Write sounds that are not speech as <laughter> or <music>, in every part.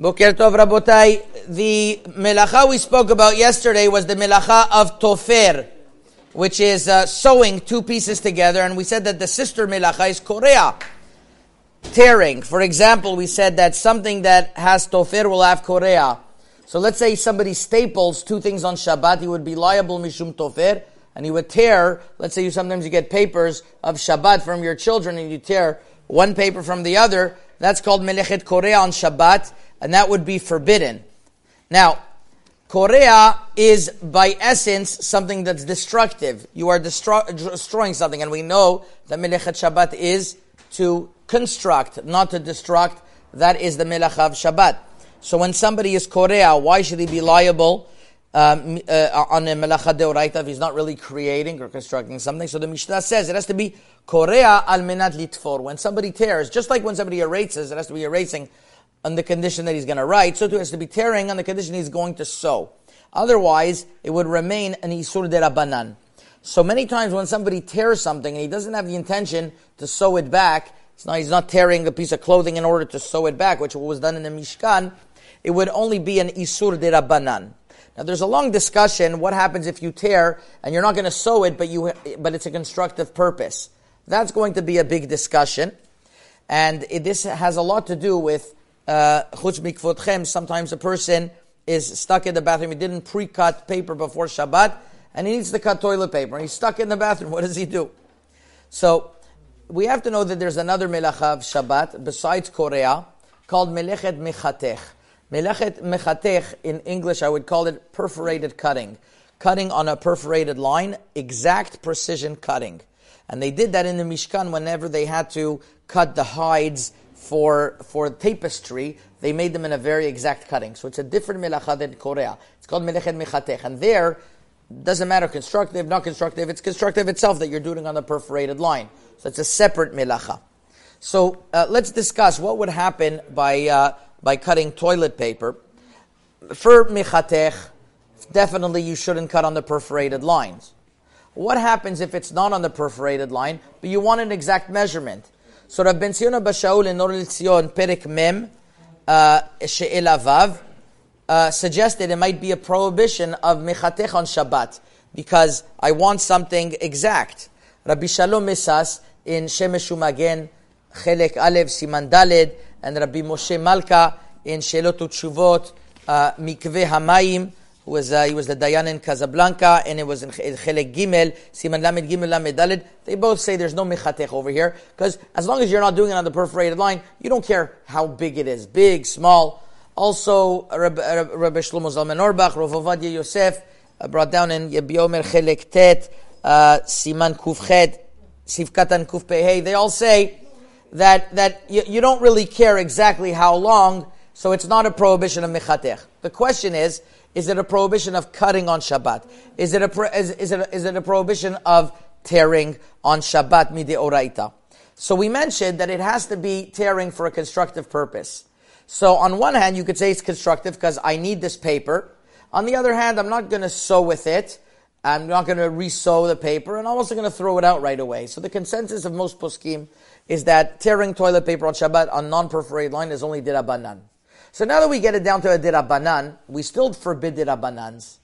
Boker Tov Rabotai, the melacha we spoke about yesterday was the melacha of tofer, which is uh, sewing two pieces together, and we said that the sister melacha is korea, tearing. For example, we said that something that has tofer will have korea. So let's say somebody staples two things on Shabbat, he would be liable mishum tofer, and he would tear, let's say you sometimes you get papers of Shabbat from your children and you tear one paper from the other, that's called melechet korea on Shabbat, and that would be forbidden. Now, Korea is by essence something that's destructive. You are destro- destroying something, and we know that Melechet Shabbat is to construct, not to destruct. That is the Melech of Shabbat. So when somebody is Korea, why should he be liable um, uh, on a Melacha Deoraita if he's not really creating or constructing something? So the Mishnah says it has to be Korea al menat litfor. When somebody tears, just like when somebody erases, it has to be erasing on the condition that he's going to write, so too it has to be tearing on the condition he's going to sew. Otherwise, it would remain an isur de rabbanan. So many times when somebody tears something and he doesn't have the intention to sew it back, not, he's not tearing a piece of clothing in order to sew it back, which was done in the Mishkan, it would only be an isur de rabbanan. Now there's a long discussion, what happens if you tear and you're not going to sew it, but you, but it's a constructive purpose. That's going to be a big discussion. And it, this has a lot to do with chutz uh, sometimes a person is stuck in the bathroom, he didn't pre-cut paper before Shabbat, and he needs to cut toilet paper, he's stuck in the bathroom, <laughs> what does he do? So, we have to know that there's another melacha of Shabbat, besides Korea, called melechet mechatech. Melechet mechatech, in English I would call it perforated cutting. Cutting on a perforated line, exact precision cutting. And they did that in the Mishkan whenever they had to cut the hides for, for tapestry, they made them in a very exact cutting. So it's a different melacha than Korea. It's called melechet mechatech. And there, doesn't matter constructive, not constructive, it's constructive itself that you're doing on the perforated line. So it's a separate melacha. So uh, let's discuss what would happen by, uh, by cutting toilet paper. For mechatech, definitely you shouldn't cut on the perforated lines. What happens if it's not on the perforated line, but you want an exact measurement? So Rabbi Ben Zion Bashaul in Or Tzion, Perik Mem, uh, She'ela Vav, uh, suggested it might be a prohibition of Mechatech on Shabbat, because I want something exact. Rabbi Shalom Misas in Shemesh Umagen, Chelek Alev, Siman Daled, and Rabbi Moshe Malka in Shelot Utshuvot, uh, Mikveh Hamayim, was uh, he was the Dayan in Casablanca, and it was in Chelek Gimel, Siman Lamed Gimel Lamed Dalid. They both say there's no mechatech over here because as long as you're not doing it on the perforated line, you don't care how big it is, big, small. Also, Rabbi, Rabbi Shlomo Zalman Auerbach, Rav Ovadia Yosef uh, brought down in Yabia Omer Chelek Tet, uh, Siman Kufchet, Sif Katan Kuf They all say that that you, you don't really care exactly how long, so it's not a prohibition of mechatech. The question is is it a prohibition of cutting on Shabbat? Is it a, is, is it a, is it a prohibition of tearing on Shabbat midi oraita? So we mentioned that it has to be tearing for a constructive purpose. So on one hand, you could say it's constructive because I need this paper. On the other hand, I'm not going to sew with it. I'm not going to re-sew the paper, and I'm also going to throw it out right away. So the consensus of most poskim is that tearing toilet paper on Shabbat on non-perforated line is only dirabanan. So now that we get it down to a dirabanan, we still forbid dirabanans.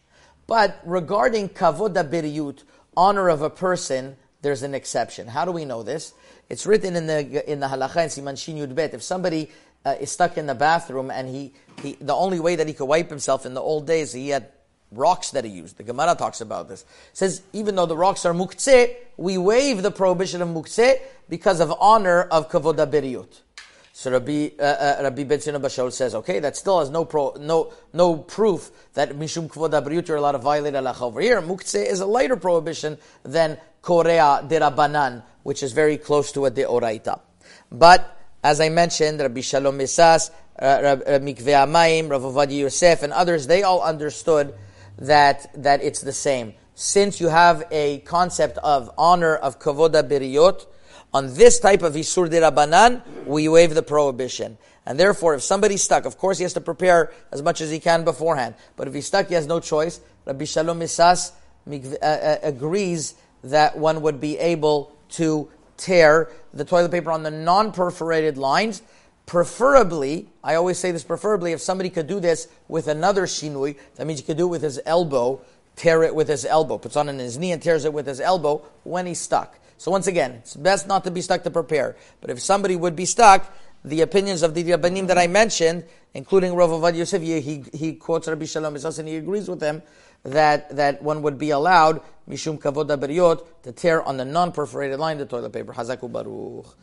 But regarding kavod biriyut, honor of a person, there's an exception. How do we know this? It's written in the in the halacha in Siman Shin Bet. If somebody uh, is stuck in the bathroom and he, he the only way that he could wipe himself in the old days he had rocks that he used. The Gemara talks about this. It says even though the rocks are muktzeh, we waive the prohibition of muktzeh because of honor of kavod biriyut. So Rabbi, uh, uh, Rabbi Bashol says, okay, that still has no pro, no no proof that Mishum Kvod Abriyut you're allowed to violate Allah over here. Muktzeh is a lighter prohibition than Korea derabanan, which is very close to a de Oraita. But, as I mentioned, Rabbi Shalom Misas, uh, Mikveh Amayim, Rav Yosef, and others, they all understood that, that it's the same. Since you have a concept of honor of Kavoda Biriyot, on this type of Isur de Rabbanan, we waive the prohibition. And therefore, if somebody's stuck, of course he has to prepare as much as he can beforehand. But if he's stuck, he has no choice. Rabbi Shalom Misas uh, uh, agrees that one would be able to tear the toilet paper on the non-perforated lines Preferably, I always say this preferably, if somebody could do this with another shinui, that means he could do it with his elbow, tear it with his elbow, puts on in his knee and tears it with his elbow when he's stuck. So once again, it's best not to be stuck to prepare. But if somebody would be stuck, the opinions of the Rabbanim that I mentioned, including Rav Avad Yosef, he, he quotes Rabbi Shalom and he agrees with him that, that one would be allowed, Mishum Kavod Beriot, to tear on the non-perforated line the toilet paper. Hazaku Baruch.